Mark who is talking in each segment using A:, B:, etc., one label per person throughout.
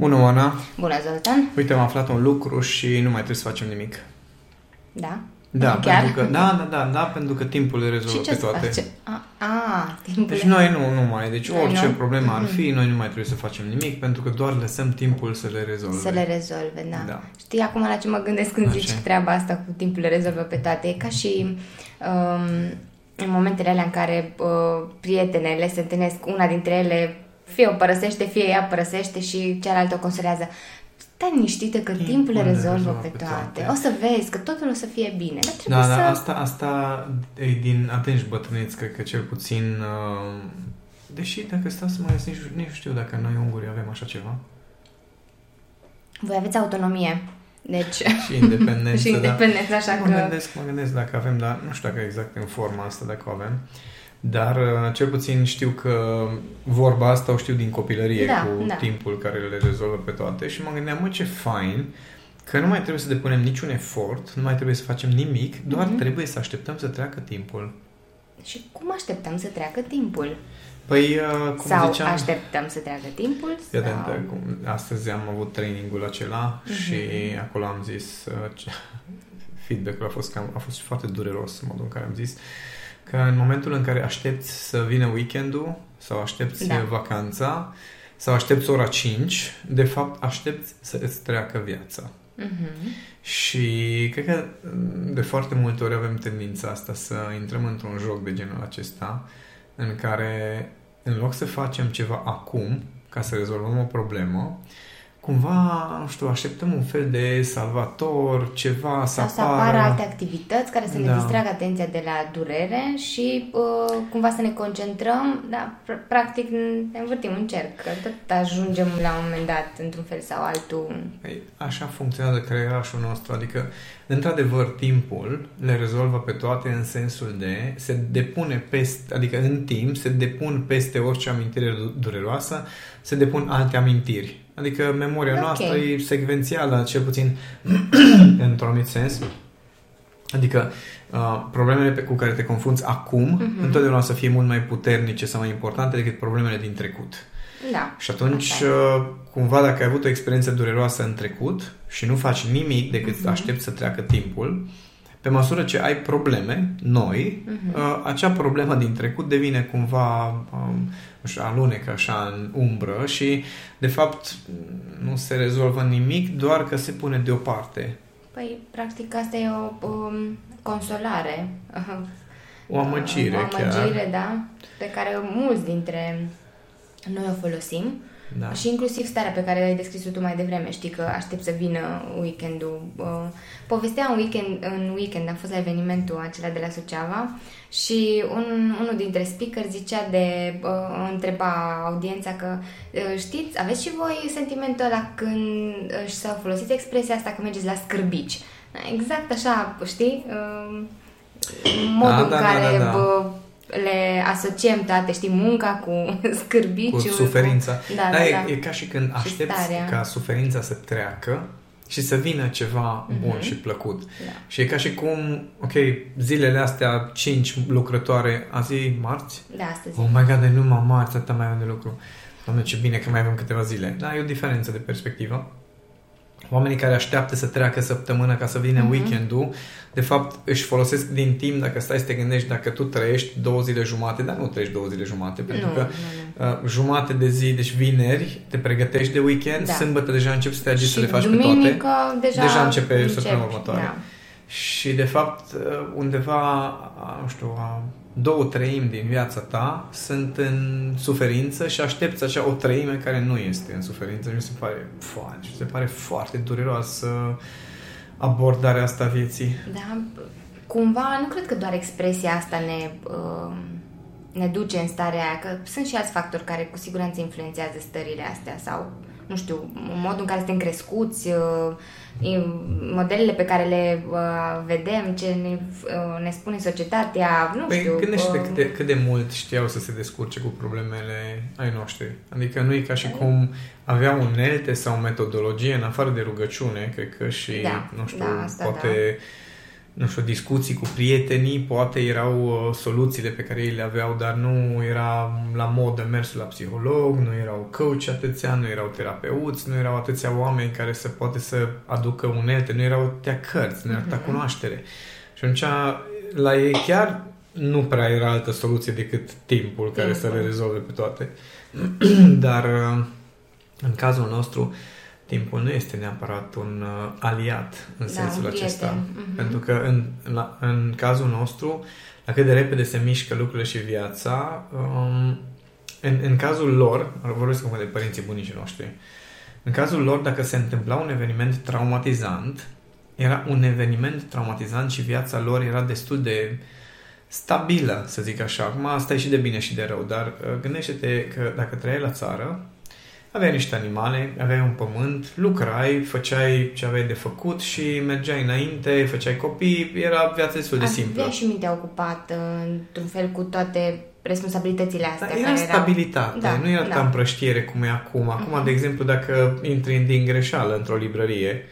A: Bună, Oana!
B: Bună, Zoltan!
A: Uite, am aflat un lucru și nu mai trebuie să facem nimic.
B: Da?
A: Da,
B: Chiar?
A: pentru că, da, da, da, da, pentru că timpul le rezolvă
B: Și ce
A: pe toate.
B: face? A, a timpul.
A: Deci noi nu, nu mai, deci
B: Noi
A: orice
B: nu?
A: problemă ar
B: Mhm.
A: fi, noi nu mai trebuie să facem nimic, pentru că doar lăsăm timpul să le rezolve.
B: Să le rezolve, da.
A: Da.
B: Știi acum la ce mă gândesc când
A: La
B: zici
A: ce?
B: treaba asta cu timpul le rezolvă pe toate? E ca și um, în momentele alea în care uh, prietenele se întâlnesc, una dintre ele fie o părăsește, fie ea părăsește și cealaltă o consolează. Stai liniștită că timpul,
A: Timpul
B: le
A: le
B: rezolvă
A: rezolvă
B: pe
A: pe
B: toate.
A: toate.
B: O să vezi că totul o să fie bine. Dar trebuie
A: Da,
B: să...
A: da, asta, asta e din atenți bătrâneți, cred că cel puțin, uh, deși dacă stau să mă gândesc, nici, nici nu știu dacă noi unguri avem așa ceva.
B: Voi aveți autonomie. Deci...
A: Și independență,
B: și
A: da.
B: independență, așa
A: mă
B: că...
A: gândesc, mă gândesc dacă avem, dar nu știu dacă exact în forma asta dacă o avem. Dar uh, cel puțin știu că vorba asta o știu din copilărie
B: Da,
A: cu
B: da.
A: timpul care le rezolvă pe toate și mă gândeam, mă, ce fain că nu mai trebuie să depunem niciun efort, nu mai trebuie să facem nimic, doar
B: Mhm.
A: trebuie să așteptăm să treacă timpul.
B: Și cum așteptăm să treacă timpul?
A: Păi, uh, cum
B: sau
A: ziceam,
B: așteptăm să treacă timpul?
A: Fii atent,
B: sau...
A: cum- astăzi am avut trainingul acela
B: Mhm.
A: și acolo am zis uh, ce- feedback-ul a fost, cam, a fost foarte dureros în modul în care am zis că în momentul în care aștepți să vină weekendul sau aștepți
B: Da.
A: vacanța sau aștepți ora 5, de fapt aștepți să îți treacă viața.
B: Mhm.
A: Și cred că mm, de foarte multe ori avem tendința asta să intrăm într-un joc de genul acesta în care în loc să facem ceva acum ca să rezolvăm o problemă, cumva, nu știu, așteptăm un fel de salvator, ceva să
B: Sau să
A: apară.
B: apară alte activități care să ne
A: Da.
B: distragă atenția de la durere și uh, cumva să ne concentrăm, dar pr- practic ne învârtim în cerc, că tot ajungem la un moment dat într-un fel sau altul.
A: Păi, așa funcționează creierașul nostru, adică, într-adevăr, timpul le rezolvă pe toate în sensul de se depune peste, adică în timp se depun peste orice amintire du- dureroasă, se depun alte amintiri. Adică memoria
B: Ok.
A: noastră e secvențială, cel puțin într-un anumit sens. Adică uh, problemele pe, cu care te confrunți acum
B: Mhm.
A: întotdeauna o să fie mult mai puternice sau mai importante decât problemele din trecut.
B: Da.
A: Și atunci,
B: Asta e.
A: uh, cumva, dacă ai avut o experiență dureroasă în trecut și nu faci nimic decât să
B: Mhm.
A: aștepți să treacă timpul, pe măsură ce ai probleme noi,
B: Mhm.
A: uh, acea problemă din trecut devine cumva, um, nu știu, alunecă așa în umbră și, de fapt, nu se rezolvă nimic, doar că se pune deoparte.
B: Păi, practic, asta e o um, consolare.
A: O amăgire,
B: o amăgire,
A: chiar.
B: da, pe care mulți dintre noi o folosim.
A: Da.
B: Și inclusiv starea pe care ai descris-o tu mai devreme, știi că aștept să vină weekendul. Uh, Povestea un weekend, în weekend, am fost la evenimentul acela de la Suceava și un, unul dintre speaker zicea de, uh, întreba audiența că uh, știți, aveți și voi sentimentul ăla când uh, și sau folosiți expresia asta că mergeți la scârbici. Exact așa, știi? Uh, modul
A: Da,
B: în
A: da, da,
B: care
A: da, da.
B: bă, le asociem toate, știi, munca cu scârbiciul.
A: cu suferința.
B: Cu... Da,
A: da,
B: da,
A: e,
B: da.
A: e ca și când aștepți
B: starea.
A: ca suferința să treacă și să vină ceva bun
B: Mhm.
A: și plăcut.
B: Da.
A: Și e ca și cum, ok, zilele astea, 5 lucrătoare, azi e marți?
B: Da, astăzi.
A: Oh my god, e numai marți, atâta mai avem de lucru. Doamne, ce bine că mai avem câteva zile. Da, e o diferență de perspectivă. Oamenii care așteaptă să treacă săptămâna ca să vină
B: Mhm.
A: weekendul, de fapt își folosesc din timp, dacă stai să te gândești, dacă tu trăiești două zile jumate, dar nu trăiești două zile jumate, pentru
B: nu,
A: că
B: nu, nu.
A: uh, jumate de zi, deci vineri, te pregătești de weekend,
B: Da.
A: sâmbătă deja începi să te agiți să le faci
B: duminică,
A: pe toate.
B: deja,
A: Deja începe
B: începi,
A: săptămâna următoare.
B: Da.
A: Și de fapt undeva, a, nu știu, a două treimi din viața ta sunt în suferință și aștepți așa o treime care nu este în suferință și mi se pare, foa, mi se pare foarte dureroasă abordarea asta a vieții.
B: da, cumva, nu cred că doar expresia asta ne, uh, ne duce în starea aia, că sunt și alți factori care cu siguranță influențează stările astea sau, nu știu, modul în care suntem crescuți, uh, modelele pe care le uh, vedem, ce ne, uh, ne spune societatea, nu
A: Păi
B: știu.
A: gândește
B: uh,
A: cât de, cât de mult știau să se descurce cu problemele ai noștri. Adică nu e ca și cum aveau unelte sau metodologie în afară de rugăciune, cred că și,
B: Da,
A: nu știu,
B: da, asta
A: poate nu știu, discuții cu prietenii, poate erau uh, soluțiile pe care ei le aveau, dar nu era la modă mersul la psiholog, nu erau coach atâția, nu erau terapeuți, nu erau atâția oameni care să poate să aducă unelte, nu erau atâtea cărți, nu era atâta mhm. cunoaștere. Și atunci la ei chiar nu prea era altă soluție decât timpul care timpul. să le rezolve pe toate. Dar uh, în cazul nostru, timpul nu este neapărat un uh, aliat în da, sensul acesta. Uh-huh. Pentru că în, la, în cazul nostru, la cât de repede se mișcă lucrurile și viața, um, în, în cazul lor, vorbesc acum de părinții bunicii noștri, în cazul lor, dacă se întâmpla un eveniment traumatizant, era un eveniment traumatizant și viața lor era destul de stabilă, să zic așa. Acum asta e și de bine și de rău, dar uh, gândește-te că dacă trăiai la țară, aveai niște animale, aveai un pământ, lucrai, făceai ce aveai de făcut și mergeai înainte, făceai copii, era viața destul de simplă.
B: Aveai și mintea ocupată, într-un fel, cu toate responsabilitățile astea.
A: Da, era stabilitate, erau... da, nu era da. ca împrăștiere cum e acum. Acum, uh-huh. de exemplu, dacă intri din greșeală într-o librărie,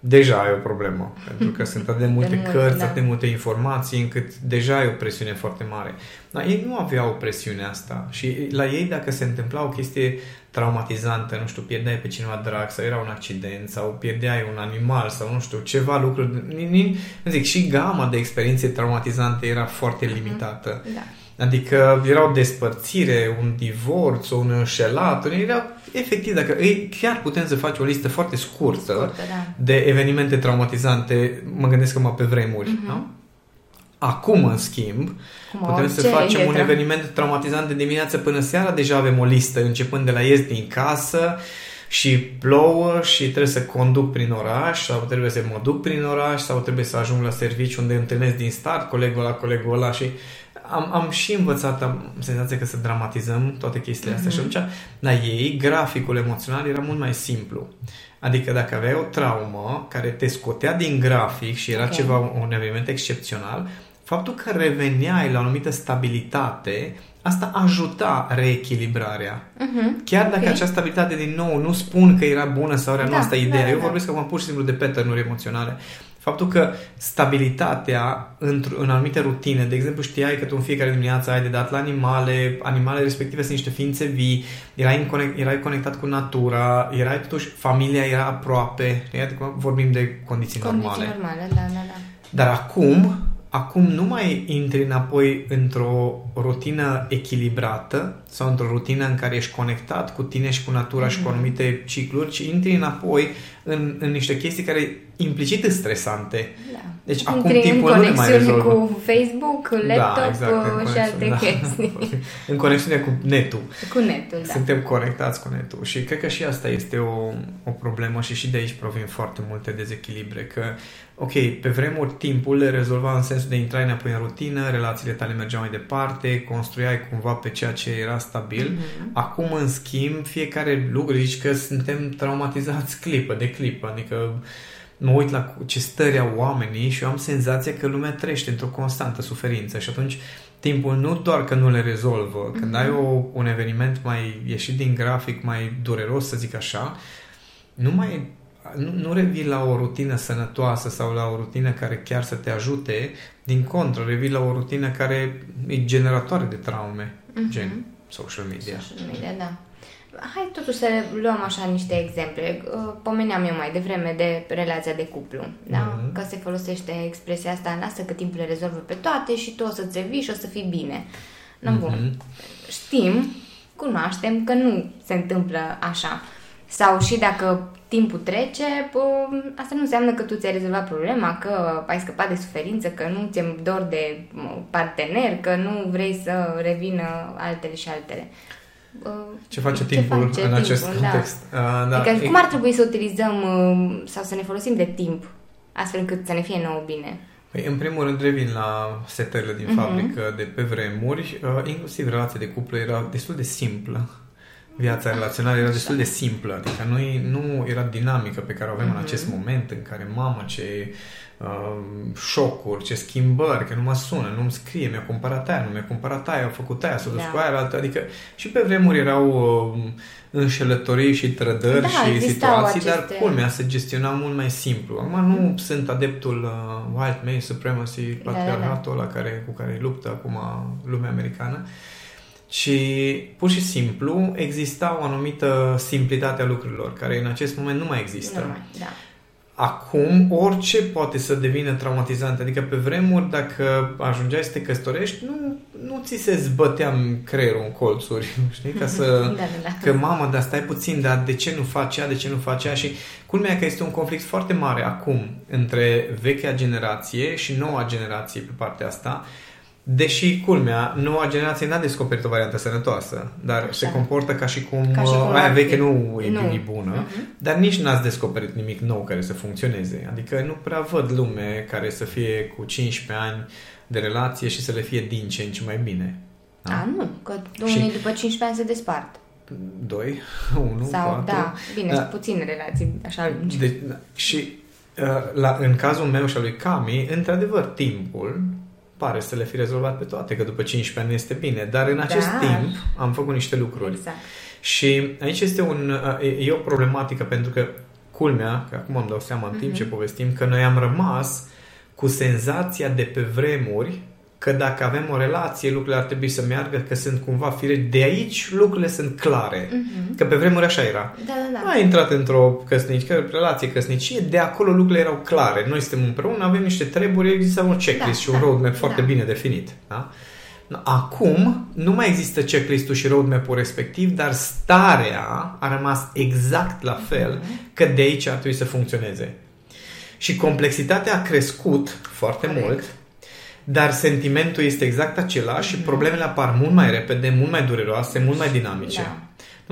A: deja ai o problemă, pentru că sunt atât de multe de cărți, mult, da. atât de multe informații, încât deja ai o presiune foarte mare. Dar ei nu aveau presiunea asta și la ei dacă se întâmpla o chestie traumatizantă, nu știu, pierdeai pe cineva drag sau era un accident sau pierdeai un animal sau nu știu, ceva lucruri, zic, și gama de experiențe traumatizante era foarte mhm. limitată. Da. Adică era o despărțire, un divorț, un înșelat, era efectiv, dacă ei, chiar putem să facem o listă foarte scurtă, scurtă da. de evenimente traumatizante, mă gândesc că mă pe vremuri, uh-huh. da? Acum, în schimb, Cum putem să facem un tra- eveniment traumatizant de dimineață până seara, deja avem o listă, începând de la ies din casă, și plouă și trebuie să conduc prin oraș sau trebuie să mă duc prin oraș sau trebuie să ajung la serviciu unde întâlnesc din start colegul ăla, colegul ăla și am, am și învățat, am senzația că să dramatizăm toate chestiile astea mm-hmm. și atunci la ei graficul emoțional era mult mai simplu. Adică dacă aveai o traumă care te scotea din grafic și era okay. ceva, un eveniment excepțional, faptul că reveneai la o anumită stabilitate, asta ajuta reechilibrarea. Uh-huh. Chiar dacă okay. această stabilitate, din nou, nu spun că era bună sau era da, nu asta ideea. Da, Eu da. vorbesc acum pur și simplu de pattern emoționale. Faptul că stabilitatea în anumite rutine, de exemplu știai că tu în fiecare dimineață ai de dat la animale, animale respective sunt niște ființe vii, erai, conect, erai conectat cu natura, erai totuși, familia era aproape, adică vorbim de condiții,
B: condiții
A: normale.
B: normale, da, da, da.
A: Dar acum, acum nu mai intri înapoi într-o rutină echilibrată sau într-o rutină în care ești conectat cu tine și cu natura mm-hmm. și cu mhm. anumite cicluri, ci intri înapoi în, în niște chestii care implicit sunt stresante. Da. Deci Intri acum timpul nu ne mai rezolvă.
B: cu Facebook, da, laptop da, exact, și alte da. chestii.
A: în conexiune cu netul.
B: Cu netul, da.
A: Suntem conectați cu netul. Și cred că și asta este o, o problemă și și de aici provin foarte multe dezechilibre. Că, ok, pe vremuri timpul le rezolva în sensul de intrai înapoi în rutină, relațiile tale mergeau mai departe, construiai cumva pe ceea ce era stabil. Mm-hmm. Acum, în schimb, fiecare lucru zici că suntem traumatizați clipă de clipă. Adică mă uit la ce stări au oamenii și eu am senzația că lumea trăiește într-o constantă suferință și atunci timpul nu doar că nu le rezolvă, când mm-hmm. ai o, un eveniment mai ieșit din grafic, mai dureros, să zic așa, nu mai nu, nu revii la o rutină sănătoasă sau la o rutină care chiar să te ajute, din contră, revii la o rutină care e generatoare de traume, mm-hmm. gen social media.
B: Social media, da. Hai totuși să luăm așa niște exemple. Uh, pomeneam eu mai devreme de relația de cuplu, da? Mm-hmm. Că se folosește expresia asta, lasă că timpul le rezolvă pe toate și tu o să ți vii și o să fii bine. Nu, mm-hmm. bun. Știm, cunoaștem că nu se întâmplă așa. Sau și dacă timpul trece, asta nu înseamnă că tu ți-ai rezolvat problema, că ai scăpat de suferință, că nu ți-e dor de partener, că nu vrei să revină altele și altele.
A: Ce face ce timpul face în timpul, acest da. context?
B: Da. Uh, da. Adică, cum ar trebui să utilizăm uh, sau să ne folosim de timp astfel încât să ne fie nou bine?
A: Păi, în primul rând, revin la setările din uh-huh. fabrică de pe vremuri. Uh, inclusiv relația de cuplu era destul de simplă. Viața relațională era destul de simplă, adică noi nu era dinamică pe care o avem mm-hmm. în acest mhm. moment în care mamă ce uh, șocuri, ce schimbări, că nu mă sună, nu-mi scrie, mi-a cumpărat aia, nu mi-a cumpărat aia, a făcut aia, s-a dus da. cu aia, altă, adică și pe vremuri erau uh, înșelătorii și trădări da, și situații, aceste... dar culmea se gestiona mult mai simplu. Acum mm-hmm. nu mhm. sunt adeptul uh, white male supremacy, patriarhatul da, da, da. care, cu care luptă acum lumea americană, ci pur și simplu exista o anumită simplitate a lucrurilor, care în acest moment nu mai există. Nu mai, da. Acum, orice poate să devină traumatizant. Adică, pe vremuri, dacă ajungeai să te căsătorești, nu, nu ți se zbăteam creierul în colțuri, știi? Ca să... da, da, da. Că, mamă, dar stai puțin, dar de ce nu face ea, de ce nu face ea? Și culmea că este un conflict foarte mare acum între vechea generație și noua generație pe partea asta, Deși, culmea, noua generație n-a descoperit o variantă sănătoasă, dar Așa. se comportă ca și cum, ca și cum aia veche nu e nu. bună, uh-huh. dar nici n-ați descoperit nimic nou care să funcționeze. Adică nu prea văd lume care să fie cu 15 ani de relație și să le fie din ce în ce mai bine.
B: Da? A, nu, că unii și... după 15 ani se despart.
A: Doi, unu,
B: Sau,
A: patru.
B: da, bine, da. puține relații așa lungi. De,
A: da. Și uh, la, în cazul meu și al lui Cami, într-adevăr, timpul pare să le fi rezolvat pe toate, că după 15 ani este bine, dar în acest da. timp am făcut niște lucruri.
B: Exact.
A: Și aici este un, e o problematică pentru că culmea, că acum îmi dau seama în timp uh-huh. ce povestim, că noi am rămas cu senzația de pe vremuri că dacă avem o relație, lucrurile ar trebui să meargă, că sunt cumva fire. De aici lucrurile sunt clare. Uh-huh. Că pe vremuri așa era.
B: Da, da, da.
A: A intrat într-o căsnicie, relație, căsnicie, de acolo lucrurile erau clare. Noi suntem împreună, avem niște treburi, există un checklist da, și un da, roadmap da. foarte bine definit. Da? Acum nu mai există checklist-ul și roadmap-ul respectiv, dar starea a rămas exact la fel, uh-huh. că de aici ar trebui să funcționeze. Și complexitatea a crescut foarte Correct. mult dar sentimentul este exact același mm-hmm. și mhm. problemele apar mult mai repede, mult mai dureroase, mult mai dinamice. Da.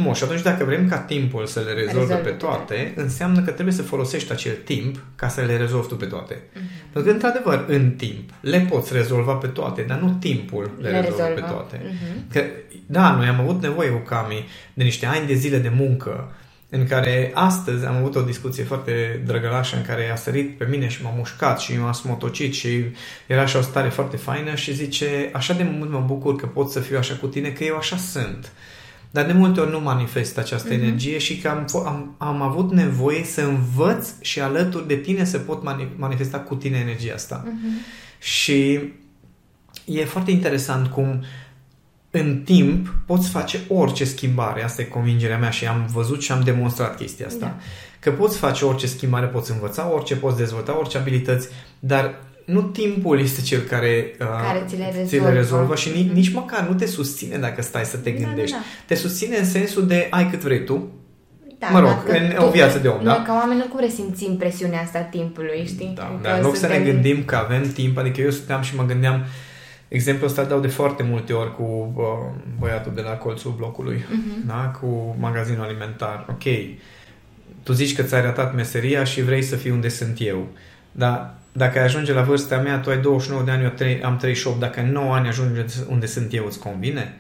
A: Nu, și atunci dacă vrem ca timpul să le rezolve Rezolve pe toate, înseamnă că trebuie să folosești acel timp ca să le rezolvi tu pe toate. Mm-hmm. Pentru că, într-adevăr, în timp le poți rezolva pe toate, dar nu timpul le, le rezolvă pe toate. Mm-hmm. Că, da, noi am avut nevoie cu Cami de niște ani de zile de muncă în care astăzi am avut o discuție foarte drăgălașă în care a sărit pe mine și m-a mușcat și m-a smotocit și era așa o stare foarte faină și zice, așa de mult mă bucur că pot să fiu așa cu tine, că eu așa sunt. Dar de multe ori nu manifest această uh-huh. energie și că am, am, am avut nevoie să învăț și alături de tine să pot manifesta cu tine energia asta. Uh-huh. Și e foarte interesant cum uh, în timp poți face orice schimbare. Asta e convingerea mea și am văzut și am demonstrat chestia asta. Da. Că poți face orice schimbare, poți învăța orice, poți dezvolta orice abilități, dar nu timpul este cel care,
B: uh, care ți, le rezolvă.
A: ți le rezolvă și nici, nici măcar nu te susține dacă stai să te gândești. Da, da, da. Te susține în sensul de ai cât vrei tu, da, mă rog, în tu, o viață de om, da?
B: Noi ca oameni nu cum resimțim presiunea asta timpului, știi?
A: Da, dar în loc să ne gândim că avem timp, adică eu stăteam și mă gândeam, uh, Exemplul ăsta dau de foarte multe ori cu uh, băiatul de la colțul blocului, uh-huh. da? cu magazinul alimentar. Ok, tu zici că ți-ai ratat meseria și vrei să fii unde sunt eu. Dar dacă ai ajunge la vârsta mea, tu ai 29 de ani, eu am 38, dacă în 9 ani ajunge unde sunt eu, îți convine?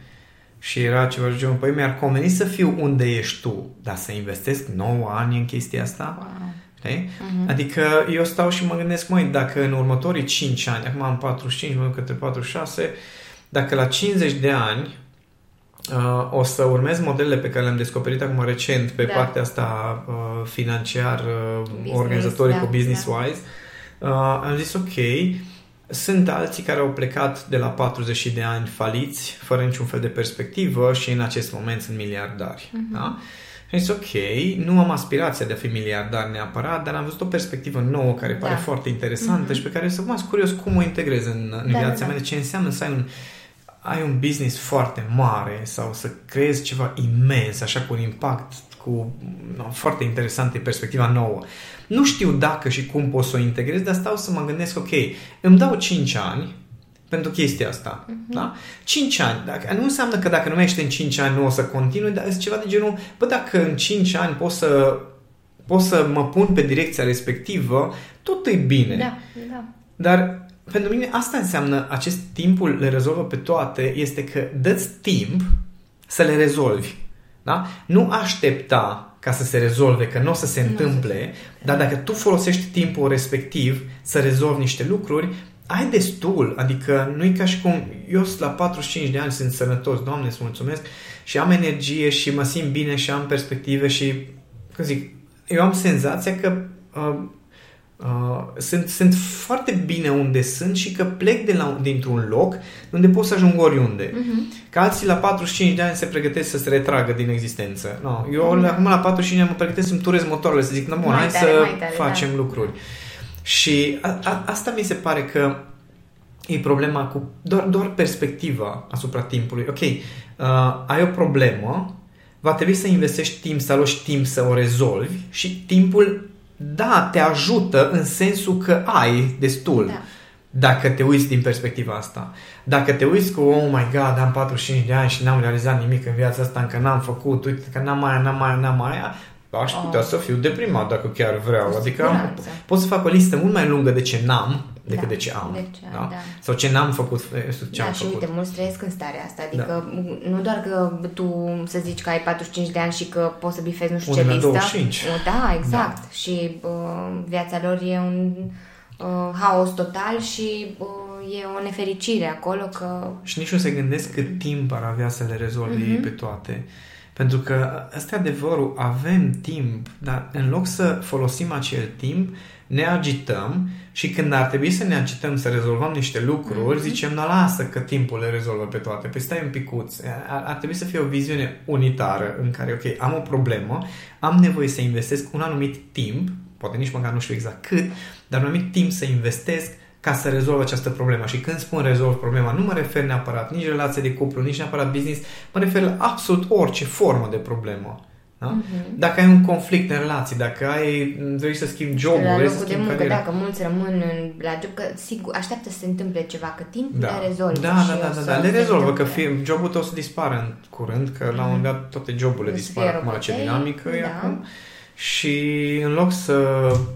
A: Și era ceva de genul, păi mi-ar conveni să fiu unde ești tu, dar să investesc 9 ani în chestia asta? Wow. Știi? Uh-huh. Adică eu stau și mă gândesc, măi, dacă în următorii 5 ani, acum am 45, mă duc către 46, dacă la 50 de ani uh, o să urmez modelele pe care le-am descoperit acum recent pe da. partea asta uh, financiar, uh, business, organizatoric, da, business-wise, da. uh, am zis ok, sunt alții care au plecat de la 40 de ani faliți, fără niciun fel de perspectivă și în acest moment sunt miliardari. Uh-huh. Da? Și zis, ok, nu am aspirația de a fi miliardar neapărat, dar am văzut o perspectivă nouă care pare da. foarte interesantă mm-hmm. și pe care sunt mai curios cum o integrez în, în da, viața da, mea, de ce înseamnă să ai un, ai un business foarte mare sau să creezi ceva imens, așa cu un impact cu no, foarte interesant în perspectiva nouă. Nu știu dacă și cum pot să o integrez, dar stau să mă gândesc, ok, îmi dau 5 ani pentru chestia asta. Uh-huh. Da? 5 ani. Dacă, nu înseamnă că dacă nu mai ești în 5 ani nu o să continui, dar este ceva de genul, bă, dacă în 5 ani pot să, pot să mă pun pe direcția respectivă, tot e bine.
B: Da, da.
A: Dar pentru mine asta înseamnă, acest timpul le rezolvă pe toate, este că dă timp să le rezolvi. Da? Nu aștepta ca să se rezolve, că nu o să se
B: Nu
A: întâmple,
B: se
A: dar dacă tu folosești timpul respectiv să rezolvi niște lucruri, ai destul, adică nu e ca și cum eu sunt la 45 de ani, sunt sănătos, Doamne, îți mulțumesc, și am energie și mă simt bine și am perspective și, cum zic, eu am senzația că uh, uh, sunt, sunt foarte bine unde sunt și că plec de la, dintr-un loc unde pot să ajung oriunde.
B: Mhm.
A: Că alții la 45 de ani se pregătesc să se retragă din existență. No, eu mm. acum la 45 de ani mă pregătesc să-mi turez motorul, să zic, nu, bun,
B: Mai
A: hai
B: tare,
A: să
B: mai tare,
A: facem
B: da.
A: lucruri. Și a, a, asta mi se pare că e problema cu doar, doar perspectiva asupra timpului. Ok, uh, ai o problemă, va trebui să investești timp, să aloci timp să o rezolvi și timpul, da, te ajută în sensul că ai destul.
B: Da.
A: Dacă te uiți din perspectiva asta. Dacă te uiți cu, oh my god, am 45 de ani și n-am realizat nimic în viața asta, încă n-am făcut, uite că n-am aia, n-am aia, n-am aia, aș putea
B: Oh.
A: să fiu deprimat dacă chiar vreau.
B: Cu
A: Adică am,
B: siguranță.
A: pot să fac o listă mult mai lungă de ce n-am decât
B: Da,
A: de ce am.
B: de ce am,
A: da?
B: da.
A: Sau ce n-am făcut, ce
B: da,
A: am
B: și
A: făcut.
B: uite, mulți trăiesc în starea asta, adică nu doar că tu să zici că ai 45 de ani și că poți să bifezi nu știu ce
A: Unii la
B: listă.
A: 25.
B: Da, exact. Și uh, viața lor e un uh, haos total și uh, e o nefericire acolo că...
A: Și nici nu se gândesc cât timp ar avea să le rezolve
B: Mhm.
A: ei pe toate. Pentru că ăsta e adevărul, avem timp, dar în loc să folosim acel timp, ne agităm și când ar trebui să ne agităm să rezolvăm niște lucruri,
B: Mhm.
A: zicem, na lasă că timpul le rezolvă pe toate. Păi stai un picuț. Ar, ar trebui să fie o viziune unitară în care, ok, am o problemă, am nevoie să investesc un anumit timp, poate nici măcar nu știu exact cât, dar un anumit timp să investesc ca să rezolv această problemă. Și când spun rezolv problema, nu mă refer neapărat nici relație de cuplu, nici neapărat business, mă refer la absolut orice formă de problemă. Da?
B: Mhm.
A: Dacă ai un conflict în relații, dacă ai, vrei să schimbi jobul,
B: la
A: vrei să
B: locul de
A: schimbi
B: muncă,
A: cariera.
B: dacă mulți rămân în, la job, că sigur, așteaptă să se întâmple ceva, că timpul
A: Da.
B: le rezolvă.
A: Da,
B: și
A: da,
B: o
A: da, da,
B: să
A: da. Le
B: se
A: rezolvă că
B: întâmple.
A: fie, jobul tău o să dispară în curând, că la un moment dat toate joburile
B: O să
A: dispar
B: fie
A: acum la ce
B: robotei,
A: dinamică e
B: da.
A: acum. Și în loc să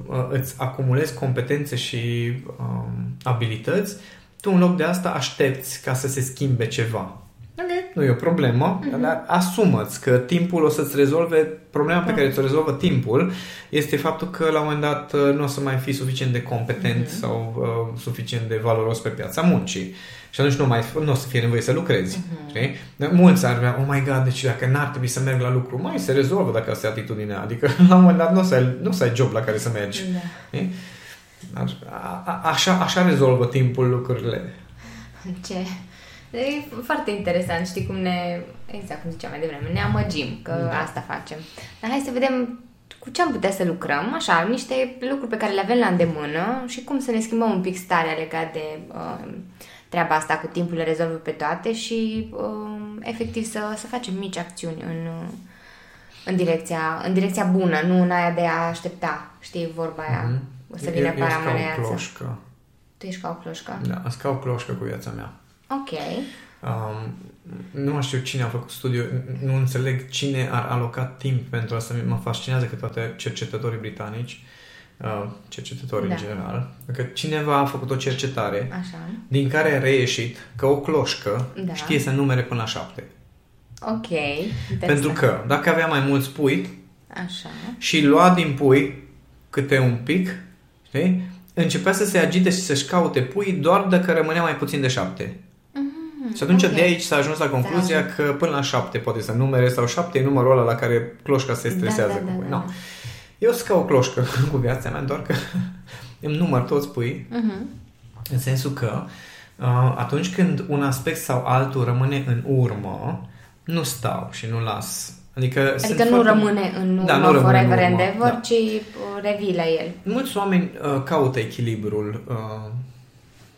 A: uh, îți acumulezi competențe și um, abilități, tu în loc de asta aștepți ca să se schimbe ceva. Ok, nu e o problemă,
B: Mhm.
A: dar asumă-ți că timpul o să-ți rezolve problema pe
B: Da.
A: care ți-o rezolvă timpul este faptul că la un moment dat uh, nu o să mai fii suficient de competent
B: Mhm.
A: sau uh, suficient de valoros pe piața muncii. Și atunci nu, mai, nu o să fie nevoie să lucrezi.
B: Mhm.
A: Știi? Dar Mulți ar vrea, oh my god, deci dacă n-ar trebui să merg la lucru, mai se rezolvă dacă asta e atitudinea. Adică la un moment dat nu o să ai, nu o să ai job la care să mergi.
B: Da.
A: Știi? Dar a- a- Așa, așa rezolvă timpul lucrurile.
B: Ce? E foarte interesant, știi cum ne, exact cum ziceam mai devreme, ne amăgim că
A: Da.
B: asta facem. Dar hai să vedem cu ce am putea să lucrăm, așa, niște lucruri pe care le avem la îndemână și cum să ne schimbăm un pic starea legat de uh, treaba asta cu timpul le rezolvă pe toate și uh, efectiv să, să facem mici acțiuni în, uh, în, direcția, în direcția bună, nu în aia de a aștepta, știi, vorba aia,
A: Mhm.
B: o să vină
A: Eu- eu sunt ca o
B: paramăreață.
A: cloșcă.
B: Tu ești ca o cloșcă?
A: Da, sunt ca o cloșcă cu viața mea.
B: Ok.
A: Um, nu mai știu cine a făcut studiu, nu înțeleg cine ar aloca timp pentru asta. Mă fascinează că toate cercetătorii britanici, uh, cercetătorii
B: Da.
A: în general, că cineva a făcut o cercetare
B: Așa.
A: din care a reieșit că o cloșcă
B: Da.
A: știe să numere până la șapte.
B: Ok. interesant.
A: Pentru că dacă avea mai mulți pui
B: Așa.
A: și lua din pui câte un pic, știi? începea să se agite și să-și caute pui doar dacă rămânea mai puțin de șapte.
B: Mm,
A: Și atunci
B: ok.
A: de aici s-a ajuns la concluzia că până la șapte poate să numere sau șapte e numărul ăla la care cloșca se stresează.
B: Da,
A: cu
B: da,
A: pui.
B: da,
A: Nu.
B: da.
A: Eu sunt ca o cloșcă cu viața mea, doar că îmi număr toți pui,
B: Mhm.
A: în sensul că uh, atunci când un aspect sau altul rămâne în urmă, nu stau și nu las. Adică, sunt
B: Adică nu
A: foarte-
B: rămâne în urmă
A: Da, nu rămâne în
B: forever
A: urmă,
B: and ever,
A: da.
B: ci uh, revii la el.
A: Mulți oameni uh, caută echilibrul uh,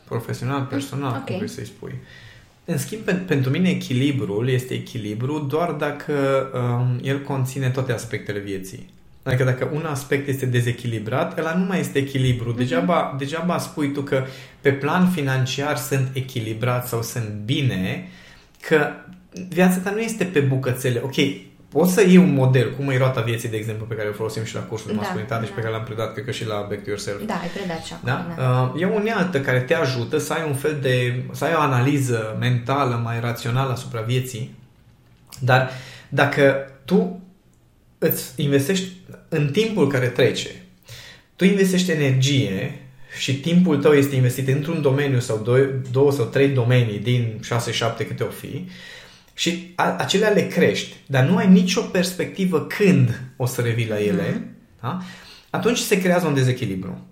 A: profesional, personal,
B: ok.
A: cum vrei să-i spui. În schimb, pen- pentru mine echilibrul este echilibru doar dacă um, el conține toate aspectele vieții. Adică dacă un aspect este dezechilibrat, ăla nu mai este echilibru. Degeaba, degeaba spui tu că pe plan financiar sunt echilibrat sau sunt bine, că viața ta nu este pe bucățele. Ok, poți să iei un model, cum e roata vieții, de exemplu, pe care o folosim și la cursul de
B: Da,
A: masculinitate și
B: da.
A: pe care l-am predat, cred că și la Back to Yourself.
B: Da, ai predat și acum.
A: Da?
B: Da?
A: Uh, E o unealtă care te ajută să ai un fel de, să ai o analiză mentală mai rațională asupra vieții. Dar dacă tu îți investești în timpul care trece, tu investești energie și timpul tău este investit într-un domeniu sau două, două sau trei domenii din 6-7 câte o fi și a, acelea le crești, dar nu ai nicio perspectivă când o să revii la ele, mm-hmm. da? atunci se creează un dezechilibru.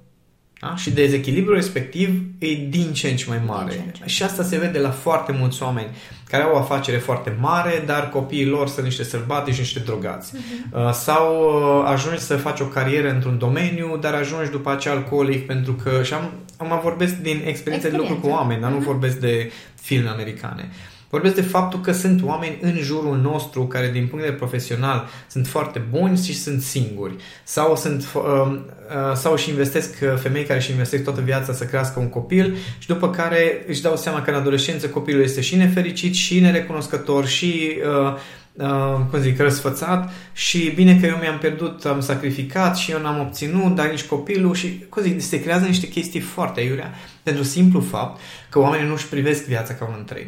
A: Da? Și dezechilibrul respectiv e din ce în ce mai mare. Ce ce. Și asta se vede la foarte mulți oameni care au o afacere foarte mare, dar copiii lor sunt niște sălbatici și niște drogați. Uh-huh. Sau uh, ajungi să faci o carieră într-un domeniu, dar ajungi după aceea alcoolic pentru că... Și am, am vorbesc din experiențe de lucru cu oameni, dar nu uh-huh. vorbesc de filme americane. Vorbesc de faptul că sunt oameni în jurul nostru care din punct de vedere profesional sunt foarte buni și sunt singuri. Sau, sunt, uh, uh, sau și investesc uh, femei care și investesc toată viața să crească un copil și după care își dau seama că în adolescență copilul este și nefericit și nerecunoscător și uh, Uh, cum zic, răsfățat și bine că eu mi-am pierdut, am sacrificat și eu n-am obținut, dar nici copilul și, cum zic, se creează niște chestii foarte aiurea pentru simplu fapt că oamenii nu își privesc viața ca un întreg.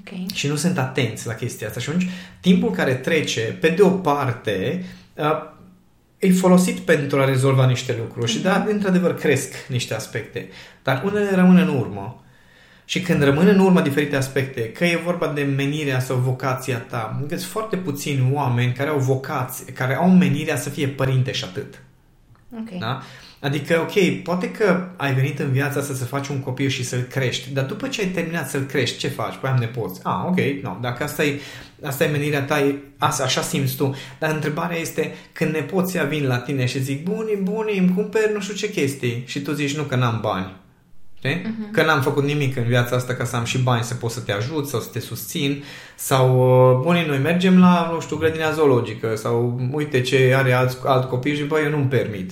A: Okay. Și nu sunt atenți la chestia asta. Și atunci, timpul care trece, pe de o parte, uh, e folosit pentru a rezolva niște lucruri și, da, mhm. într-adevăr, cresc niște aspecte. Dar unele rămân în urmă. Și când rămân în urmă diferite aspecte, că e vorba de menirea sau vocația ta, sunt foarte puțini oameni care au vocație, care au menirea să fie părinte și atât.
B: Okay.
A: Da? Adică, ok, poate că ai venit în viața asta să faci un copil și să-l crești, dar după ce ai terminat să-l crești, ce faci? Păi am nepoți. Ah, ok, no, dacă asta e, asta e menirea ta, e, asta, așa simți tu. Dar întrebarea este, când nepoții vin la tine și zic, buni, buni, îmi cumperi nu știu ce chestii și tu zici, nu, că n-am bani. Uh-huh. Că n-am făcut nimic în viața asta ca să am și bani să pot să te ajut sau să te susțin sau, uh, bunii, noi mergem la, nu știu, grădina zoologică sau uite ce are alt, alt copil și băi, eu nu-mi permit.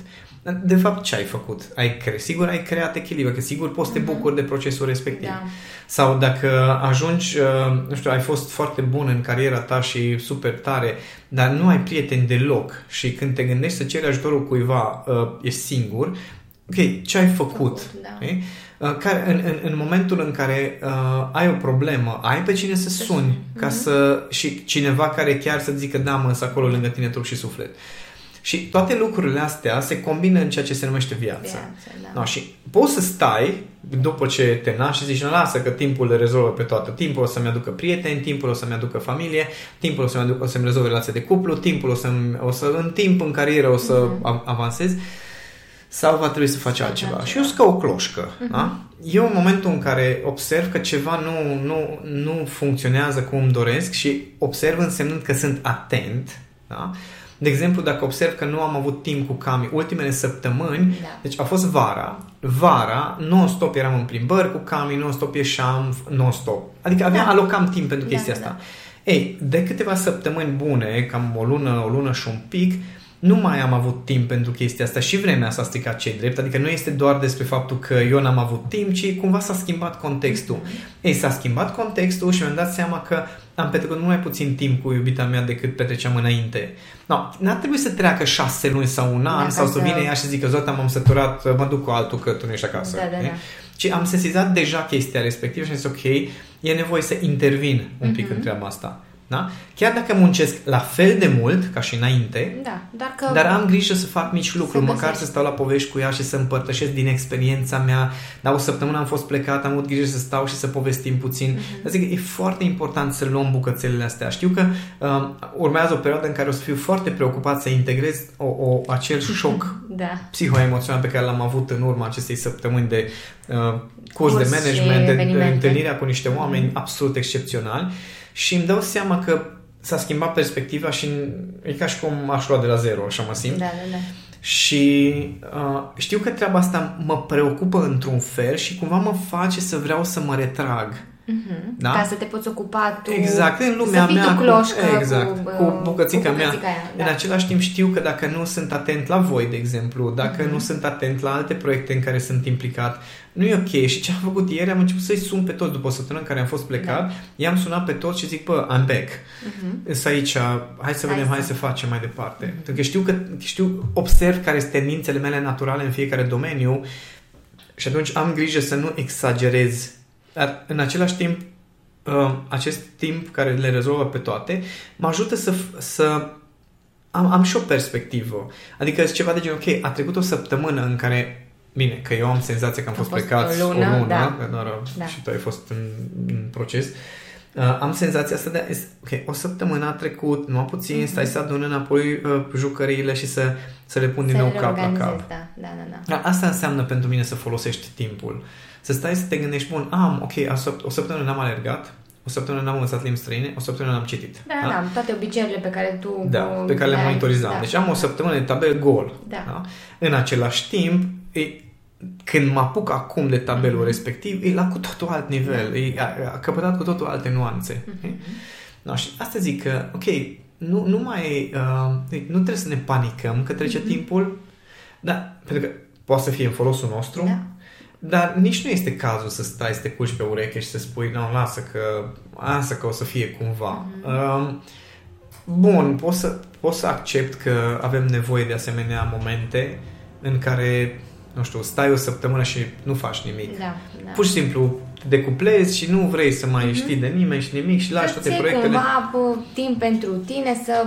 A: De fapt, ce ai făcut? Ai cre- sigur ai creat echilibru, că sigur poți să te mhm. bucuri de procesul respectiv. Da. Sau dacă ajungi, uh, nu știu, ai fost foarte bun în cariera ta și super tare, dar nu ai prieteni deloc și când te gândești să ceri ajutorul cuiva, uh, ești singur, ok, ce ai făcut? făcut da. okay? Uh, care, în, în, în momentul în care uh, ai o problemă, ai pe cine să suni ca mm-hmm. să, și cineva care chiar să zică da, mă, acolo lângă tine trup și suflet. Uh, și toate lucrurile astea se combină în ceea ce se numește viața. viața da. no, și poți să stai după ce te naști și zici, nu lasă că timpul le rezolvă pe toate. Timpul o să-mi aducă prieteni, timpul o să-mi aducă familie, timpul o să-mi, aducă, o să-mi rezolve relația de cuplu, timpul o, să-mi, o să, în timp, în carieră o să mm-hmm. avansez sau va trebui să faci altceva. altceva. Și eu sunt ca o cloșcă. Uh-huh. Da? Eu în momentul în care observ că ceva nu, nu, nu funcționează cum îmi doresc și observ însemnând că sunt atent, da? De exemplu, dacă observ că nu am avut timp cu Cami ultimele săptămâni, da. deci a fost vara, vara, non-stop eram în plimbări cu Cami, non-stop ieșeam, non-stop. Adică aveam, da. alocam timp pentru da, chestia da, asta. Da. Ei, de câteva săptămâni bune, cam o lună, o lună și un pic, nu mai am avut timp pentru chestia asta și vremea s-a stricat cei drept, adică nu este doar despre faptul că eu n-am avut timp, ci cumva s-a schimbat contextul. Mm-hmm. Ei, s-a schimbat contextul și mi-am dat seama că am petrecut mult mai puțin timp cu iubita mea decât petreceam înainte. No, n-ar trebui să treacă șase luni sau un an da, sau să vină ea și zică, Zota, m-am săturat, mă duc cu altul că tu nu ești acasă.
B: Da, da, da.
A: Ci am sesizat deja chestia respectivă și am zis, ok, e nevoie să intervin un pic mm-hmm. în treaba asta. Da? Chiar dacă muncesc la fel de mult ca și înainte,
B: da, dar, că
A: dar am grijă să fac mici lucruri, măcar să stau la povești cu ea și să împărtășesc din experiența mea. Da, o săptămână am fost plecat, am avut grijă să stau și să povestim puțin. Mm-hmm. Zic, e foarte important să luăm bucățelele astea. Știu că uh, urmează o perioadă în care o să fiu foarte preocupat să integrez o, o, acel șoc
B: da.
A: psihoemoțional pe care l-am avut în urma acestei săptămâni de uh, curs, curs de management, de, de întâlnirea cu niște oameni mm-hmm. absolut excepționali și îmi dau seama că s-a schimbat perspectiva și e ca și cum aș lua de la zero, așa mă simt.
B: Da, da, da.
A: Și uh, știu că treaba asta mă preocupă într-un fel și cumva mă face să vreau să mă retrag.
B: Uh-huh. Da? Ca să te poți ocupa tu.
A: Exact, în lumea
B: să
A: mea.
B: Tu cloșcă
A: cu, exact, cu, cu bucățica,
B: cu
A: mea.
B: Aia,
A: da. În același timp știu că dacă nu sunt atent la voi, de exemplu, dacă uh-huh. nu sunt atent la alte proiecte în care sunt implicat, nu e ok. Și ce am făcut ieri, am început să-i sun pe toți după o săptămână în care am fost plecat, da. i-am sunat pe toți și zic, bă, I'm back. Uh-huh. Să aici, hai să vedem, hai, hai să facem mai departe. Uh-huh. Pentru că știu că știu, observ care sunt tendințele mele naturale în fiecare domeniu și atunci am grijă să nu exagerez. Dar în același timp uh, acest timp care le rezolvă pe toate mă ajută să, să am, am și o perspectivă. Adică ceva de genul, ok, a trecut o săptămână în care Bine, că eu am senzația că am fost, fost plecat o lună, o lună da. doar da. și tu ai fost în, în proces. Uh, am senzația asta de, ok, o săptămână a trecut, nu a puțin, mm-hmm. stai să adun înapoi uh, jucăriile și să, să le pun din nou cap la cap.
B: Da, da, da, da.
A: Asta înseamnă pentru mine să folosești timpul. Să stai să te gândești, bun, am, ok, o săptămână n-am alergat, o săptămână n-am învățat limbi străine, o săptămână n-am citit.
B: Da, da, da toate obiceiurile pe care tu...
A: Da, pe care le monitorizam. Da, deci am o săptămână de tabel gol.
B: Da. da?
A: În același timp, e, când mă apuc acum de tabelul mm-hmm. respectiv, e la cu totul alt nivel. Da. E, a, a căpătat cu totul alte nuanțe. Mm-hmm. No, și asta zic că, ok, nu, nu mai... Uh, nu trebuie să ne panicăm că trece mm-hmm. timpul, dar pentru că poate să fie în folosul nostru, da dar nici nu este cazul să stai să te culci pe ureche și să spui, nu, lasă că, lasă că o să fie cumva. Mm-hmm. bun, pot să, pot să accept că avem nevoie de asemenea momente în care, nu știu, stai o săptămână și nu faci nimic.
B: Da, da.
A: Pur și simplu te decuplezi și nu vrei să mai mm-hmm. știi de nimeni și nimic și lași toate proiectele.
B: cumva timp pentru tine să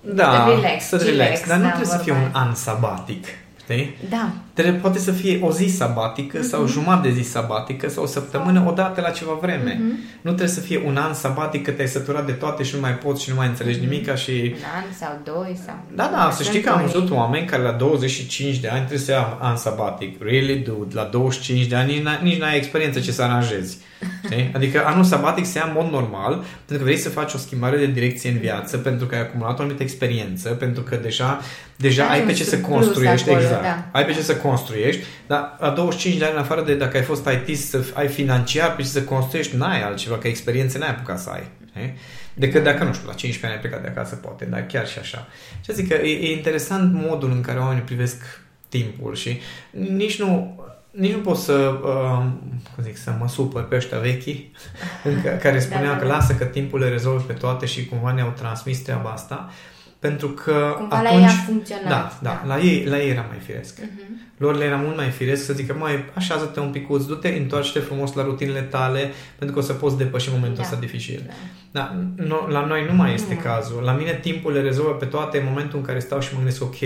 A: da, relax, să relax, relax dar nu da, trebuie să fie un an sabatic. Știi?
B: Da.
A: Trebuie, poate să fie o zi sabatică uh-huh. sau jumătate de zi sabatică sau o săptămână, o dată la ceva vreme. Uh-huh. Nu trebuie să fie un an sabatic că te-ai săturat de toate și nu mai poți și nu mai înțelegi uh-huh. nimica și...
B: Un an sau doi sau...
A: Da, da, să știi că am văzut oameni care la 25 de ani trebuie să ia an sabatic. Really, dude, la 25 de ani nici n-ai, nici n-ai experiență ce să aranjezi. Știi? Adică anul sabatic se ia în mod normal pentru că vrei să faci o schimbare de direcție în viață, pentru că ai acumulat o anumită experiență, pentru că deja, deja ai pe ce să construiești. Acolo, exact. Da. Ai pe ce să construiești, dar la 25 de ani, în afară de dacă ai fost IT, să ai financiar, pe ce să construiești, n-ai altceva, că experiențe n-ai apucat să ai. Știi? Decât dacă, nu știu, la 15 ani ai plecat de acasă, poate, dar chiar și așa. Și zic că e, e interesant modul în care oamenii privesc timpul și nici nu nici nu pot să, uh, cum zic, să mă supăr pe ăștia vechi care spuneau da, da, că da. lasă că timpul le rezolvă pe toate și cumva ne-au transmis treaba asta. Pentru că
B: Cumva
A: atunci...
B: la ei a funcționat.
A: Da, da, da. La, ei, la ei era mai firesc. Uh-huh. Lor le era mult mai firesc să zică, mai așează-te un picuț, du-te, întoarce-te frumos la rutinele tale, pentru că o să poți depăși momentul da. ăsta dificil. Da. Da, no, la noi nu mai este nu. cazul. La mine timpul le rezolvă pe toate în momentul în care stau și mă gândesc, ok,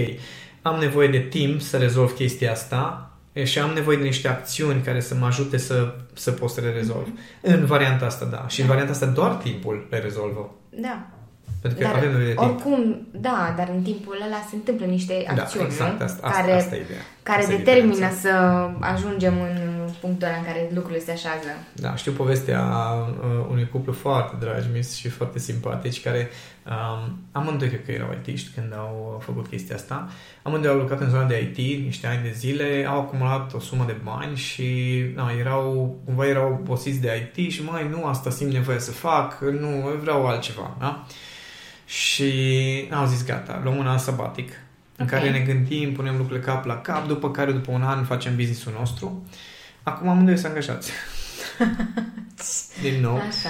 A: am nevoie de timp să rezolv chestia asta, și am nevoie de niște acțiuni care să mă ajute să, să pot să le rezolv. Mm-hmm. În varianta asta, da. Și da. în varianta asta doar timpul le rezolvă.
B: Da.
A: Pentru că dar, avem nevoie de timp.
B: Oricum, da, dar în timpul ăla se întâmplă niște
A: da,
B: acțiuni
A: exact, asta, asta,
B: care,
A: asta e ideea.
B: care
A: asta
B: determină să ajungem în punctul ăla în care lucrurile se așează.
A: Da, știu povestea uh, unui cuplu foarte dragi mis și foarte simpatici care um, amândoi cred că erau IT când au făcut chestia asta. Amândoi au lucrat în zona de IT niște ani de zile, au acumulat o sumă de bani și na, erau, cumva erau obosiți de IT și mai nu asta simt nevoie să fac, nu, vreau altceva. Da? Și au zis gata, luăm un an sabatic în okay. care ne gândim, punem lucrurile cap la cap, după care după un an facem business-ul nostru. Acum amândoi sunt angajați. Din nou.
B: Așa.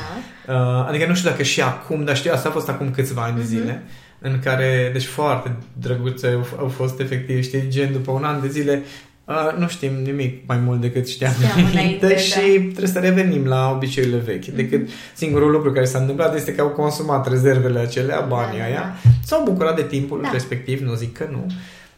A: Uh, adică nu știu dacă și acum, dar știu, asta a fost acum câțiva ani de mhm. zile, uh-huh. în care, deci foarte drăguțe au, au fost efectiv, știi, gen după un an de zile, Uh, nu știm nimic mai mult decât știam, știam înainte și da. trebuie să revenim la obiceiurile vechi. Mm-hmm. Decât singurul lucru care s-a întâmplat este că au consumat rezervele acelea, banii da, aia, da. s-au bucurat de timpul da. respectiv, nu zic că nu,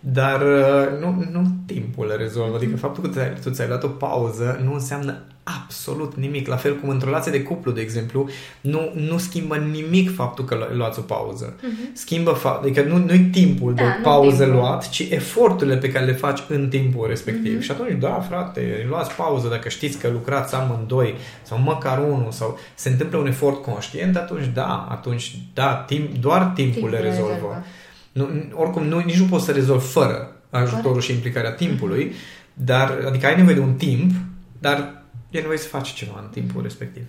A: dar uh, nu, nu timpul le rezolvă. Adică faptul că tu ți-ai luat o pauză nu înseamnă absolut nimic. La fel cum într-o relație de cuplu, de exemplu, nu, nu schimbă nimic faptul că luați o pauză. Uh-huh. Schimbă faptul, adică nu, nu-i timpul da, de o pauză timpul. luat, ci eforturile pe care le faci în timpul respectiv. Uh-huh. Și atunci, da, frate, luați pauză dacă știți că lucrați amândoi sau măcar unul sau se întâmplă un efort conștient, atunci da, atunci da, timp, doar timpul, timpul le rezolvă. rezolvă. Nu, oricum, nu, nici nu poți să rezolvi fără ajutorul și implicarea timpului, dar, adică ai nevoie de un timp, dar e nevoie să faci ceva în timpul respectiv.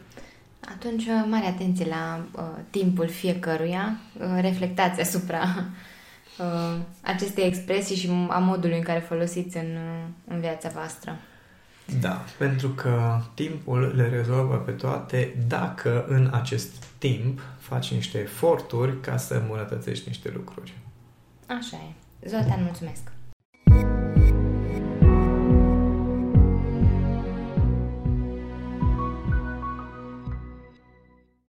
B: Atunci, uh, mare atenție la uh, timpul fiecăruia, uh, reflectați asupra uh, acestei expresii și a modului în care folosiți în, uh, în viața voastră.
A: Da, pentru că timpul le rezolvă pe toate dacă în acest timp faci niște eforturi ca să îmbunătățești niște lucruri.
B: Așa e. Zoltan, mulțumesc!